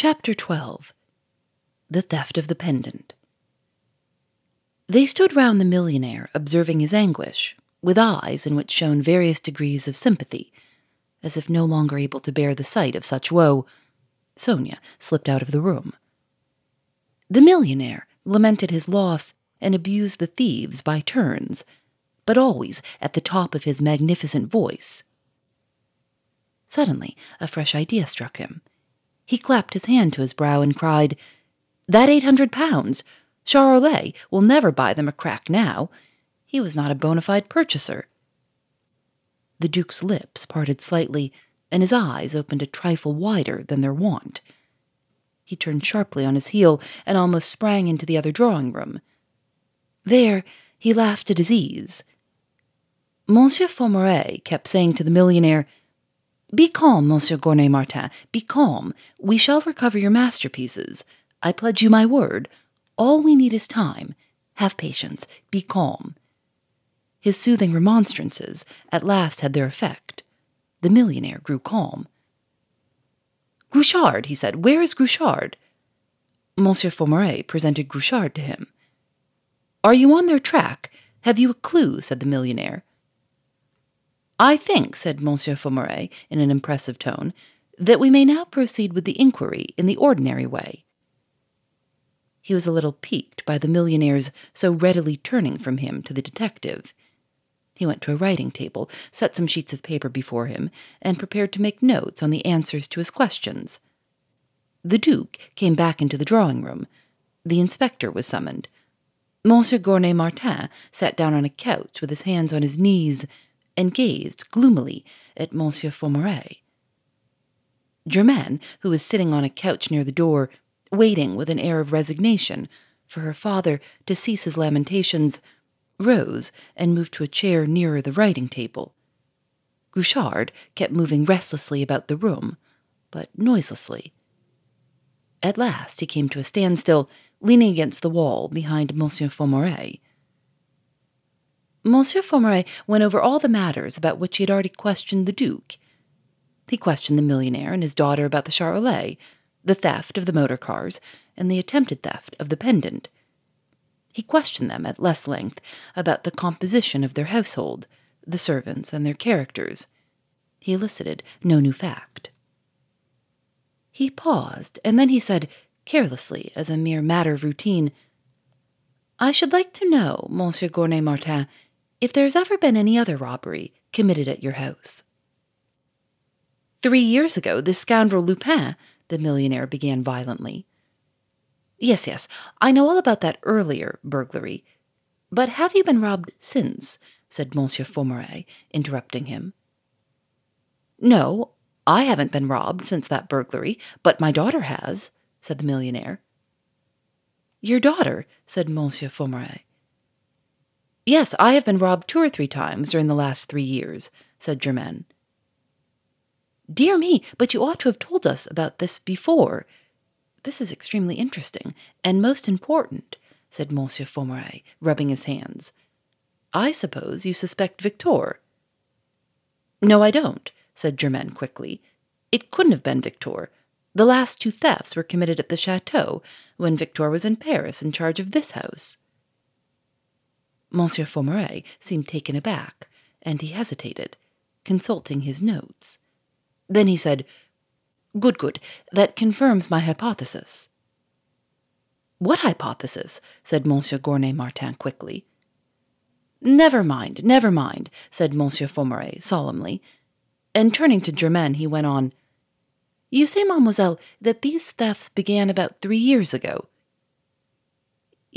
Chapter 12 The Theft of the Pendant. They stood round the millionaire, observing his anguish, with eyes in which shone various degrees of sympathy. As if no longer able to bear the sight of such woe, Sonia slipped out of the room. The millionaire lamented his loss and abused the thieves by turns, but always at the top of his magnificent voice. Suddenly, a fresh idea struck him. He clapped his hand to his brow and cried, That eight hundred pounds! Charolais will never buy them a crack now. He was not a bona fide purchaser. The Duke's lips parted slightly, and his eyes opened a trifle wider than their wont. He turned sharply on his heel and almost sprang into the other drawing room. There, he laughed at his ease. Monsieur Formery kept saying to the millionaire, be calm, Monsieur Gournay Martin. Be calm. We shall recover your masterpieces. I pledge you my word. All we need is time. Have patience. Be calm. His soothing remonstrances at last had their effect. The millionaire grew calm. Guerchard, he said. Where is Guerchard? Monsieur Formery presented Guerchard to him. Are you on their track? Have you a clue? said the millionaire. I think, said Monsieur Formery in an impressive tone, that we may now proceed with the inquiry in the ordinary way. He was a little piqued by the millionaire's so readily turning from him to the detective. He went to a writing table, set some sheets of paper before him, and prepared to make notes on the answers to his questions. The Duke came back into the drawing room. The inspector was summoned. Monsieur Gournay Martin sat down on a couch with his hands on his knees and gazed gloomily at Monsieur Formery. Germaine, who was sitting on a couch near the door, waiting with an air of resignation for her father to cease his lamentations, rose and moved to a chair nearer the writing table. Guerchard kept moving restlessly about the room, but noiselessly. At last he came to a standstill, leaning against the wall behind Monsieur Formery. Monsieur Formery went over all the matters about which he had already questioned the Duke. He questioned the millionaire and his daughter about the Charolais, the theft of the motor cars, and the attempted theft of the pendant. He questioned them at less length about the composition of their household, the servants, and their characters. He elicited no new fact. He paused, and then he said, carelessly, as a mere matter of routine, I should like to know, Monsieur Gournay Martin, if there has ever been any other robbery committed at your house. Three years ago, this scoundrel Lupin, the millionaire began violently. Yes, yes, I know all about that earlier burglary. But have you been robbed since? said Monsieur Formery, interrupting him. No, I haven't been robbed since that burglary, but my daughter has, said the millionaire. Your daughter, said Monsieur Formery. Yes, I have been robbed two or three times during the last three years, said Germaine. Dear me, but you ought to have told us about this before. This is extremely interesting and most important, said Monsieur Formery, rubbing his hands. I suppose you suspect Victor. No, I don't, said Germaine quickly. It couldn't have been Victor. The last two thefts were committed at the chateau when Victor was in Paris in charge of this house. Monsieur Formery seemed taken aback, and he hesitated, consulting his notes. Then he said, Good, good, that confirms my hypothesis. What hypothesis? said Monsieur Gournay Martin quickly. Never mind, never mind, said Monsieur Formery solemnly. And turning to Germaine, he went on, You say, mademoiselle, that these thefts began about three years ago.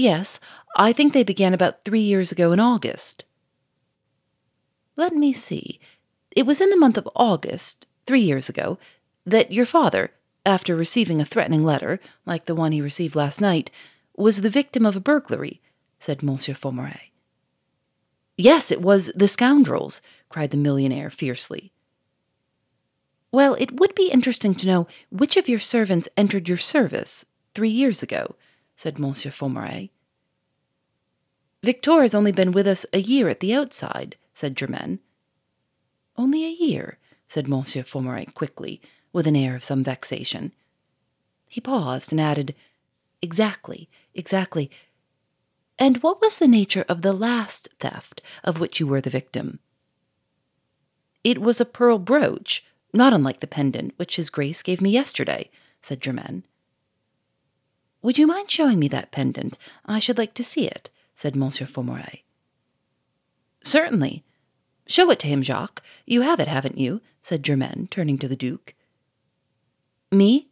Yes, I think they began about three years ago in August. Let me see. It was in the month of August, three years ago, that your father, after receiving a threatening letter, like the one he received last night, was the victim of a burglary, said Monsieur Formery. Yes, it was the scoundrels, cried the millionaire fiercely. Well, it would be interesting to know which of your servants entered your service three years ago, said Monsieur Formery. Victor has only been with us a year at the outside, said Germaine. Only a year, said Monsieur Formery quickly, with an air of some vexation. He paused and added, Exactly, exactly. And what was the nature of the last theft of which you were the victim? It was a pearl brooch, not unlike the pendant which His Grace gave me yesterday, said Germaine. Would you mind showing me that pendant? I should like to see it, said Monsieur Formery. Certainly. Show it to him, Jacques. You have it, haven't you? said Germaine, turning to the Duke. Me?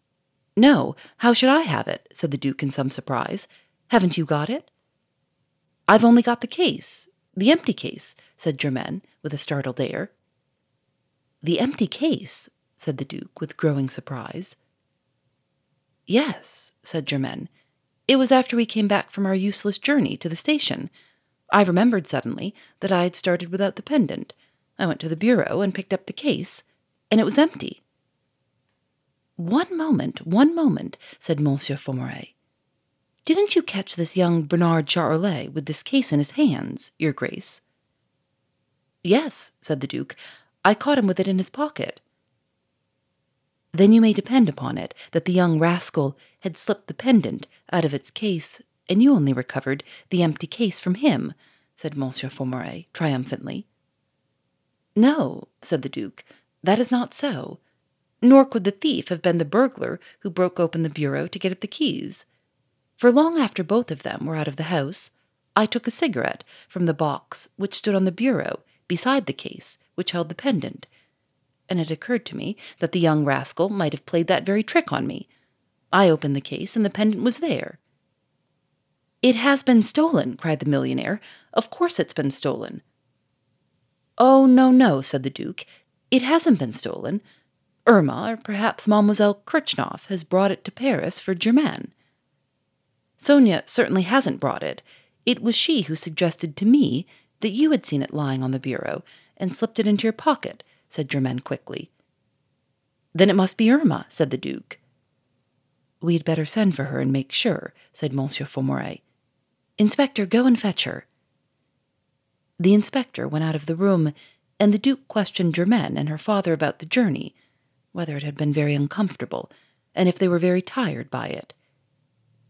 No, how should I have it? said the Duke in some surprise. Haven't you got it? I've only got the case, the empty case, said Germaine with a startled air. The empty case, said the Duke with growing surprise. Yes, said Germaine. It was after we came back from our useless journey to the station. I remembered suddenly that I had started without the pendant. I went to the bureau and picked up the case, and it was empty. One moment, one moment, said Monsieur Formery. Didn't you catch this young Bernard Charolais with this case in his hands, Your Grace? Yes, said the Duke. I caught him with it in his pocket. Then you may depend upon it that the young rascal had slipped the pendant out of its case, and you only recovered the empty case from him, said Monsieur Formery triumphantly. No, said the Duke, that is not so nor could the thief have been the burglar who broke open the bureau to get at the keys. For long after both of them were out of the house, I took a cigarette from the box which stood on the bureau beside the case which held the pendant, and it occurred to me that the young rascal might have played that very trick on me. I opened the case, and the pendant was there. It has been stolen, cried the millionaire. Of course it's been stolen. Oh, no, no, said the Duke. It hasn't been stolen. Irma, or perhaps Mademoiselle Kritchnoff, has brought it to Paris for Germaine. Sonia certainly hasn't brought it. It was she who suggested to me that you had seen it lying on the bureau and slipped it into your pocket, said Germaine quickly. Then it must be Irma, said the Duke. We had better send for her and make sure, said Monsieur Formery. Inspector, go and fetch her. The inspector went out of the room, and the Duke questioned Germaine and her father about the journey, whether it had been very uncomfortable, and if they were very tired by it.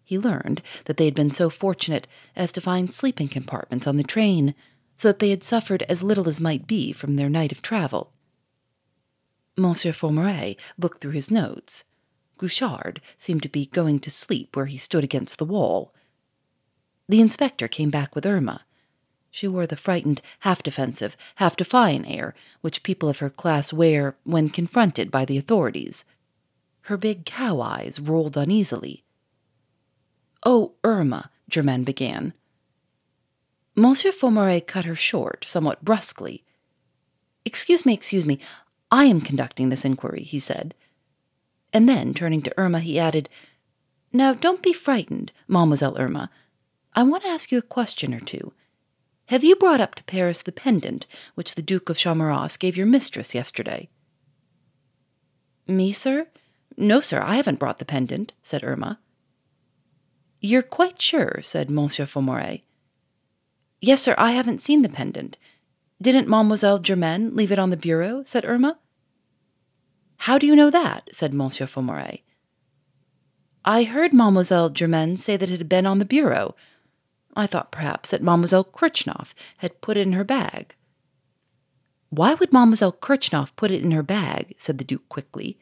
He learned that they had been so fortunate as to find sleeping compartments on the train, so that they had suffered as little as might be from their night of travel. Monsieur Formery looked through his notes. Grouchard seemed to be going to sleep where he stood against the wall. The inspector came back with Irma, she wore the frightened, half defensive, half defiant air which people of her class wear when confronted by the authorities. Her big cow eyes rolled uneasily. Oh, Irma, Germaine began. Monsieur Formery cut her short, somewhat brusquely. Excuse me, excuse me. I am conducting this inquiry, he said. And then, turning to Irma, he added, Now don't be frightened, Mademoiselle Irma. I want to ask you a question or two. Have you brought up to Paris the pendant which the Duke of Charmerace gave your mistress yesterday? Me, sir? No, sir, I haven't brought the pendant, said Irma. You're quite sure, said Monsieur Formery. Yes, sir, I haven't seen the pendant. Didn't Mademoiselle Germaine leave it on the bureau? said Irma. How do you know that? said Monsieur Formery. I heard Mademoiselle Germaine say that it had been on the bureau, I thought perhaps that Mademoiselle Kritchnoff had put it in her bag. Why would Mademoiselle Kritchnoff put it in her bag? said the Duke quickly.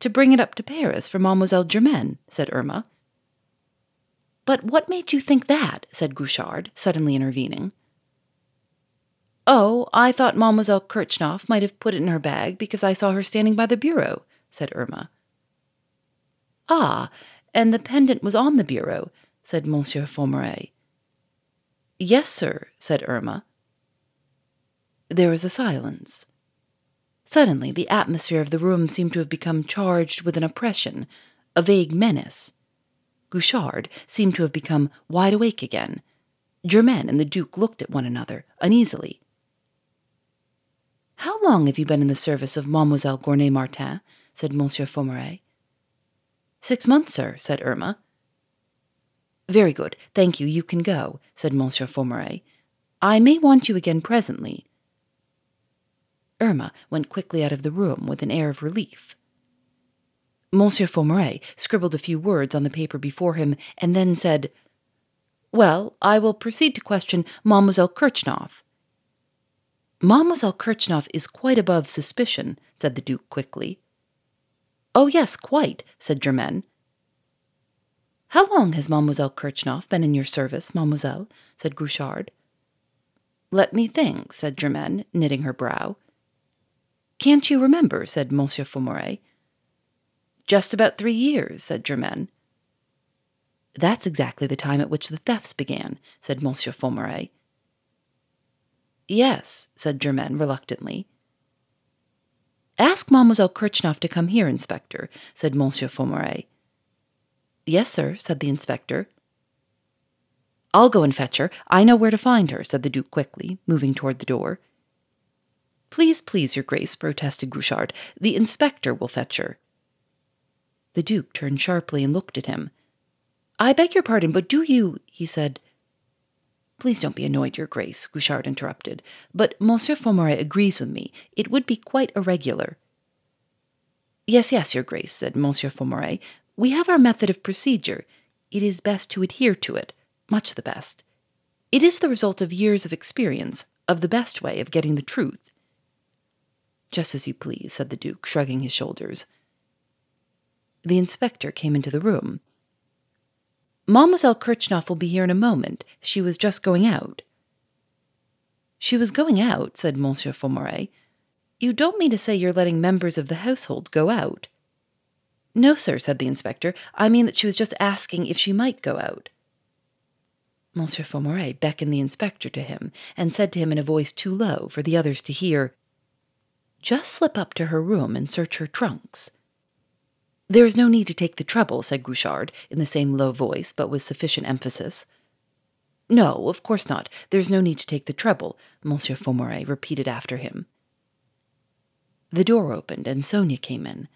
To bring it up to Paris for Mademoiselle Germaine, said Irma. But what made you think that? said Guerchard, suddenly intervening. Oh, I thought Mademoiselle Kritchnoff might have put it in her bag because I saw her standing by the bureau, said Irma. Ah, and the pendant was on the bureau, said Monsieur Formery. Yes, sir, said Irma. There was a silence. Suddenly, the atmosphere of the room seemed to have become charged with an oppression, a vague menace. Guerchard seemed to have become wide awake again. Germaine and the Duke looked at one another uneasily. How long have you been in the service of Mademoiselle Gournay Martin? said Monsieur Formery. Six months, sir, said Irma. Very good, thank you, you can go, said Monsieur Formery. I may want you again presently. Irma went quickly out of the room with an air of relief. Monsieur Formery scribbled a few words on the paper before him and then said, Well, I will proceed to question Mademoiselle Kritchnoff. Mademoiselle Kritchnoff is quite above suspicion, said the Duke quickly. Oh, yes, quite, said Germaine. How long has Mademoiselle Kritchnoff been in your service, mademoiselle? said Guerchard. Let me think, said Germaine, knitting her brow. Can't you remember? said Monsieur Formery. Just about three years, said Germaine. That's exactly the time at which the thefts began, said Monsieur Formery. Yes, said Germaine reluctantly. Ask Mademoiselle Kritchnoff to come here, Inspector, said Monsieur Formery. Yes, sir, said the inspector. I'll go and fetch her. I know where to find her, said the Duke quickly, moving toward the door. Please, please, Your Grace, protested Guerchard. The inspector will fetch her. The Duke turned sharply and looked at him. I beg your pardon, but do you, he said. Please don't be annoyed, Your Grace, Guerchard interrupted, but Monsieur Formery agrees with me. It would be quite irregular. Yes, yes, Your Grace, said Monsieur Formery. We have our method of procedure. It is best to adhere to it, much the best. It is the result of years of experience, of the best way of getting the truth. Just as you please, said the Duke, shrugging his shoulders. The inspector came into the room. Mademoiselle Kritchnoff will be here in a moment. She was just going out. She was going out, said Monsieur Formery. You don't mean to say you're letting members of the household go out? No, sir, said the inspector. I mean that she was just asking if she might go out. Monsieur Formery beckoned the inspector to him and said to him in a voice too low for the others to hear, Just slip up to her room and search her trunks. There is no need to take the trouble, said Guerchard, in the same low voice, but with sufficient emphasis. No, of course not. There is no need to take the trouble, Monsieur Formery repeated after him. The door opened, and Sonia came in.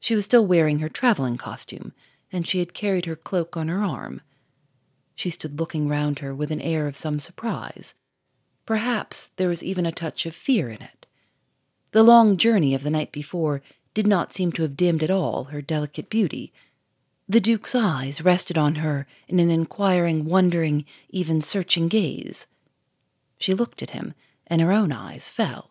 She was still wearing her traveling costume, and she had carried her cloak on her arm. She stood looking round her with an air of some surprise. Perhaps there was even a touch of fear in it. The long journey of the night before did not seem to have dimmed at all her delicate beauty. The Duke's eyes rested on her in an inquiring, wondering, even searching gaze. She looked at him, and her own eyes fell.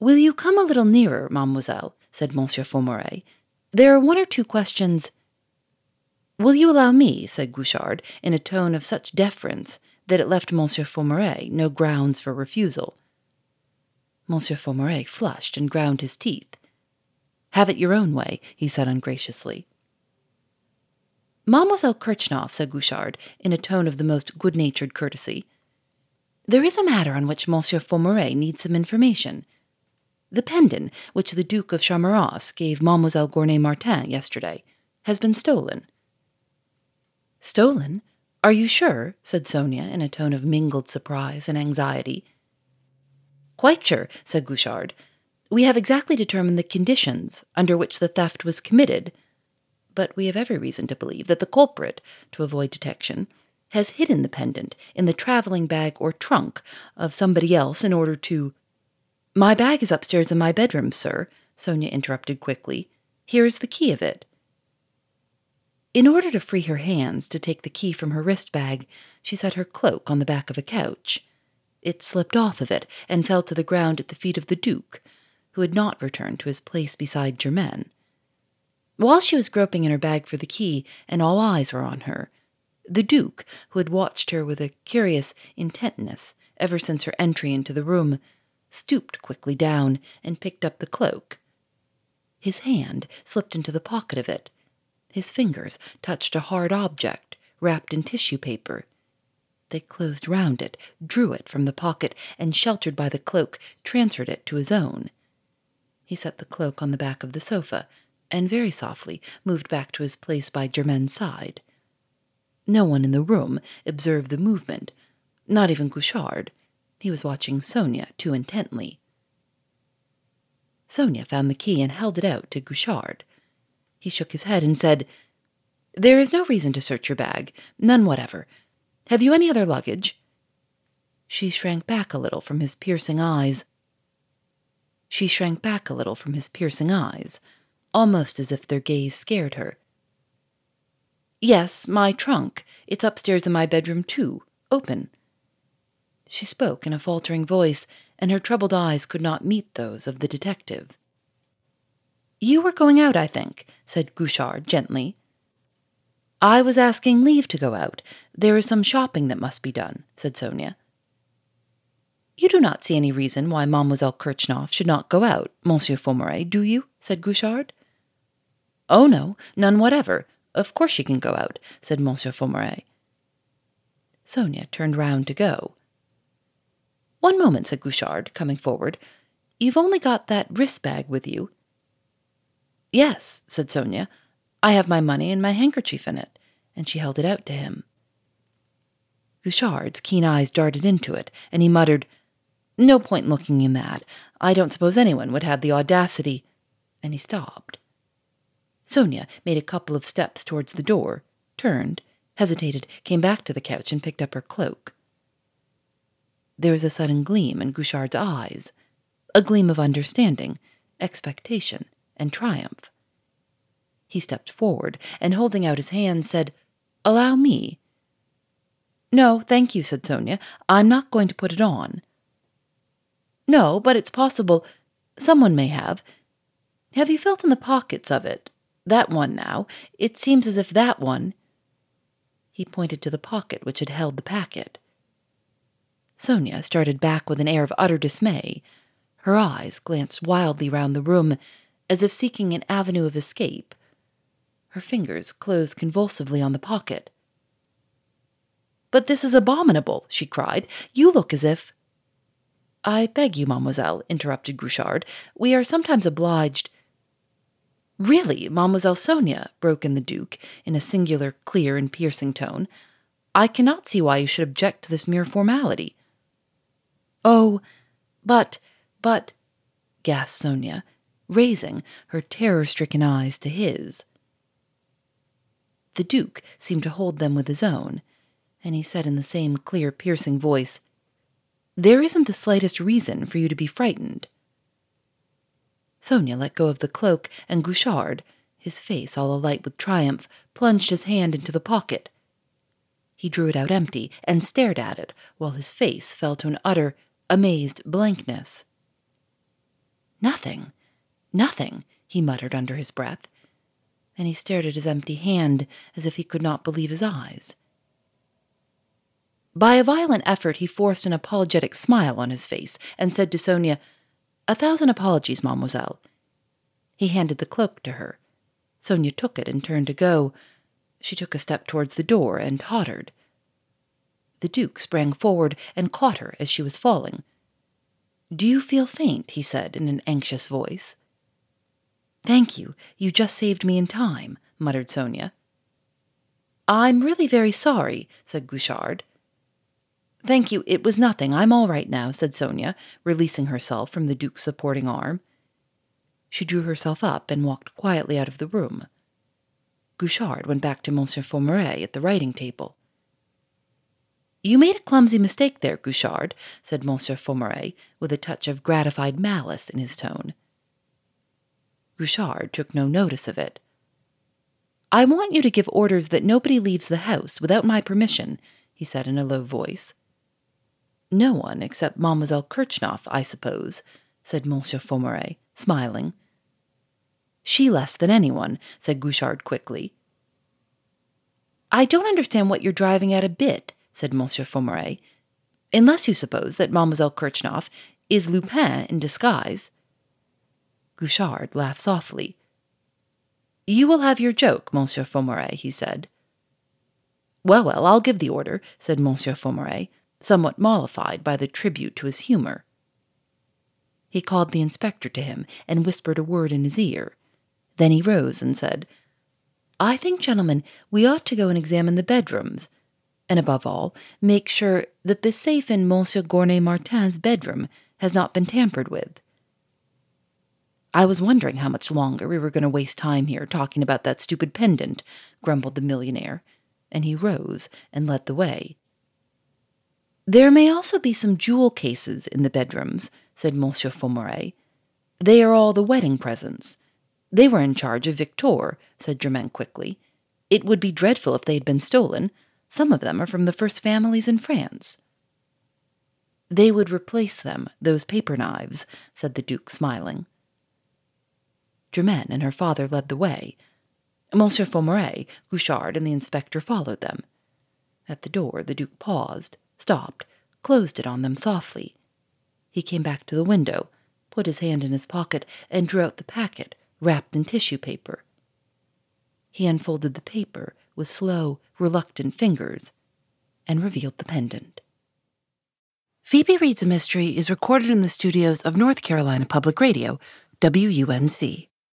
Will you come a little nearer, mademoiselle? said Monsieur Formery. There are one or two questions. Will you allow me? said Guerchard, in a tone of such deference that it left Monsieur Formery no grounds for refusal. Monsieur Formery flushed and ground his teeth. Have it your own way, he said ungraciously. Mademoiselle Kritchnoff, said Guerchard, in a tone of the most good natured courtesy, there is a matter on which Monsieur Formery needs some information. The pendant which the Duke of Charmerace gave Mademoiselle Gournay Martin yesterday has been stolen. Stolen? Are you sure? said Sonia in a tone of mingled surprise and anxiety. Quite sure, said Guerchard. We have exactly determined the conditions under which the theft was committed, but we have every reason to believe that the culprit, to avoid detection, has hidden the pendant in the traveling bag or trunk of somebody else in order to my bag is upstairs in my bedroom, sir, Sonia interrupted quickly. Here is the key of it. In order to free her hands to take the key from her wrist bag, she set her cloak on the back of a couch. It slipped off of it and fell to the ground at the feet of the Duke, who had not returned to his place beside Germaine. While she was groping in her bag for the key, and all eyes were on her, the Duke, who had watched her with a curious intentness ever since her entry into the room, stooped quickly down and picked up the cloak. His hand slipped into the pocket of it. His fingers touched a hard object wrapped in tissue paper. They closed round it, drew it from the pocket, and, sheltered by the cloak, transferred it to his own. He set the cloak on the back of the sofa, and very softly moved back to his place by Germaine's side. No one in the room observed the movement, not even Guerchard. He was watching Sonia too intently. Sonia found the key and held it out to Guerchard. He shook his head and said, There is no reason to search your bag, none whatever. Have you any other luggage? She shrank back a little from his piercing eyes. She shrank back a little from his piercing eyes. almost as if their gaze scared her. Yes, my trunk. It's upstairs in my bedroom, too. Open. She spoke in a faltering voice, and her troubled eyes could not meet those of the detective. You were going out, I think, said Guerchard gently. I was asking leave to go out. There is some shopping that must be done, said Sonia. You do not see any reason why Mademoiselle Kritchnoff should not go out, Monsieur Formery, do you? said Guerchard. Oh, no, none whatever. Of course she can go out, said Monsieur Formery. Sonia turned round to go. One moment, said Guerchard, coming forward. You've only got that wrist bag with you. Yes, said Sonia. I have my money and my handkerchief in it, and she held it out to him. Guerchard's keen eyes darted into it, and he muttered, No point looking in that. I don't suppose anyone would have the audacity. And he stopped. Sonia made a couple of steps towards the door, turned, hesitated, came back to the couch, and picked up her cloak. There was a sudden gleam in Guerchard's eyes, a gleam of understanding, expectation, and triumph. He stepped forward, and holding out his hand, said, Allow me. No, thank you, said Sonia. I'm not going to put it on. No, but it's possible someone may have. Have you felt in the pockets of it? That one now. It seems as if that one. He pointed to the pocket which had held the packet. Sonia started back with an air of utter dismay. Her eyes glanced wildly round the room, as if seeking an avenue of escape. Her fingers closed convulsively on the pocket. But this is abominable, she cried. You look as if. I beg you, mademoiselle, interrupted Guerchard. We are sometimes obliged Really, Mademoiselle Sonia, broke in the Duke, in a singular, clear, and piercing tone, I cannot see why you should object to this mere formality. Oh, but, but, gasped Sonia, raising her terror stricken eyes to his. The Duke seemed to hold them with his own, and he said in the same clear, piercing voice, There isn't the slightest reason for you to be frightened. Sonia let go of the cloak, and Guerchard, his face all alight with triumph, plunged his hand into the pocket. He drew it out empty and stared at it, while his face fell to an utter, amazed blankness. Nothing, nothing, he muttered under his breath, and he stared at his empty hand as if he could not believe his eyes. By a violent effort, he forced an apologetic smile on his face and said to Sonia, a thousand apologies, mademoiselle. He handed the cloak to her. Sonia took it and turned to go. She took a step towards the door and tottered. The Duke sprang forward and caught her as she was falling. Do you feel faint? he said in an anxious voice. Thank you. You just saved me in time, muttered Sonia. I'm really very sorry, said Guerchard. Thank you, it was nothing. I'm all right now, said Sonia, releasing herself from the Duke's supporting arm. She drew herself up and walked quietly out of the room. Guerchard went back to Monsieur Formery at the writing table. You made a clumsy mistake there, Guerchard, said Monsieur Formery, with a touch of gratified malice in his tone. Guerchard took no notice of it. I want you to give orders that nobody leaves the house without my permission, he said in a low voice. No one except Mademoiselle Kritchnoff, I suppose, said Monsieur Formery, smiling. She less than anyone, said Guerchard quickly. I don't understand what you're driving at a bit, said Monsieur Formery, unless you suppose that Mademoiselle Kritchnoff is Lupin in disguise. Guerchard laughed softly. You will have your joke, Monsieur Formery, he said. Well, well, I'll give the order, said Monsieur Formery, somewhat mollified by the tribute to his humor. He called the inspector to him and whispered a word in his ear. Then he rose and said, I think, gentlemen, we ought to go and examine the bedrooms, and above all, make sure that the safe in Monsieur Gournay Martin's bedroom has not been tampered with. I was wondering how much longer we were going to waste time here talking about that stupid pendant, grumbled the millionaire, and he rose and led the way. There may also be some jewel cases in the bedrooms, said Monsieur Formery. They are all the wedding presents. They were in charge of Victor, said Germaine quickly. It would be dreadful if they had been stolen. Some of them are from the first families in France. They would replace them, those paper knives, said the Duke, smiling. Germaine and her father led the way. Monsieur Formery, Guerchard, and the inspector followed them. At the door, the Duke paused, stopped, closed it on them softly. He came back to the window, put his hand in his pocket, and drew out the packet, wrapped in tissue paper. He unfolded the paper with slow, reluctant fingers and revealed the pendant. Phoebe Reads a Mystery is recorded in the studios of North Carolina Public Radio, WUNC.